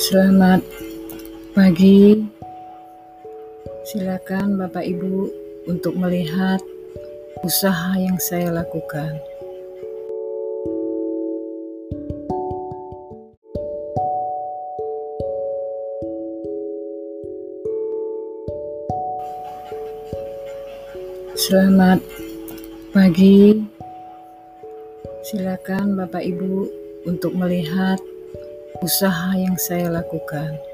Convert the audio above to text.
Selamat pagi. Silakan Bapak Ibu untuk melihat usaha yang saya lakukan. Selamat pagi. Silakan Bapak Ibu untuk melihat usaha yang saya lakukan.